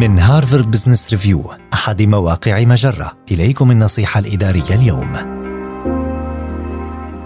من Harvard Business Review أحد مواقع مجرة. إليكم النصيحة الإدارية اليوم.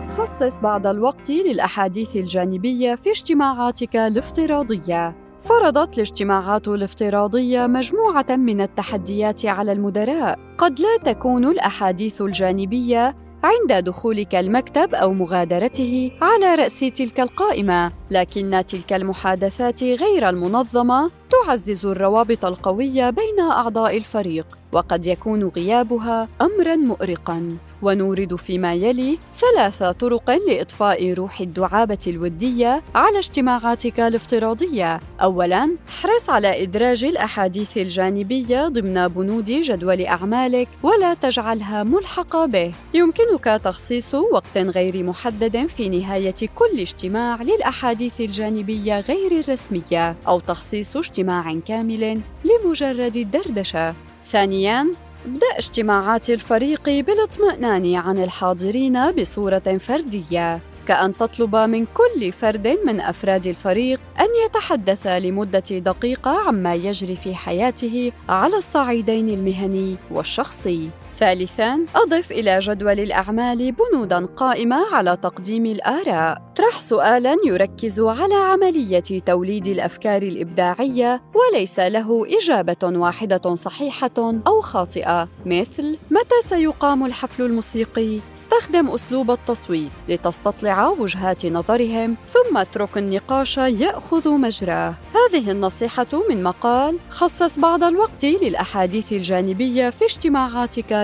خصص بعض الوقت للأحاديث الجانبية في اجتماعاتك الافتراضية. فرضت الاجتماعات الافتراضية مجموعة من التحديات على المدراء. قد لا تكون الأحاديث الجانبية عند دخولك المكتب أو مغادرته على رأس تلك القائمة لكن تلك المحادثات غير المنظمة تعزز الروابط القوية بين أعضاء الفريق. وقد يكون غيابها امرا مؤرقا. ونورد فيما يلي ثلاث طرق لإطفاء روح الدعابة الودية على اجتماعاتك الافتراضية. اولا احرص على إدراج الأحاديث الجانبية ضمن بنود جدول أعمالك ولا تجعلها ملحقة به. يمكنك تخصيص وقت غير محدد في نهاية كل اجتماع للأحاديث الجانبية غير الرسمية أو تخصيص اجتماع كامل لمجرد الدردشة. ثانياً ابدأ اجتماعات الفريق بالاطمئنان عن الحاضرين بصورة فردية كأن تطلب من كل فرد من أفراد الفريق أن يتحدث لمدة دقيقة عما يجري في حياته على الصعيدين المهني والشخصي. ثالثاً أضف إلى جدول الأعمال بنوداً قائمة على تقديم الآراء. اطرح سؤالاً يركز على عملية توليد الأفكار الإبداعية وليس له إجابة واحدة صحيحة أو خاطئة. مثل متى سيقام الحفل الموسيقي؟ استخدم أسلوب التصويت لتستطلع وجهات نظرهم ثم اترك النقاش يأخذ مجرة. هذه النصيحة من مقال خصص بعض الوقت للأحاديث الجانبية في اجتماعاتك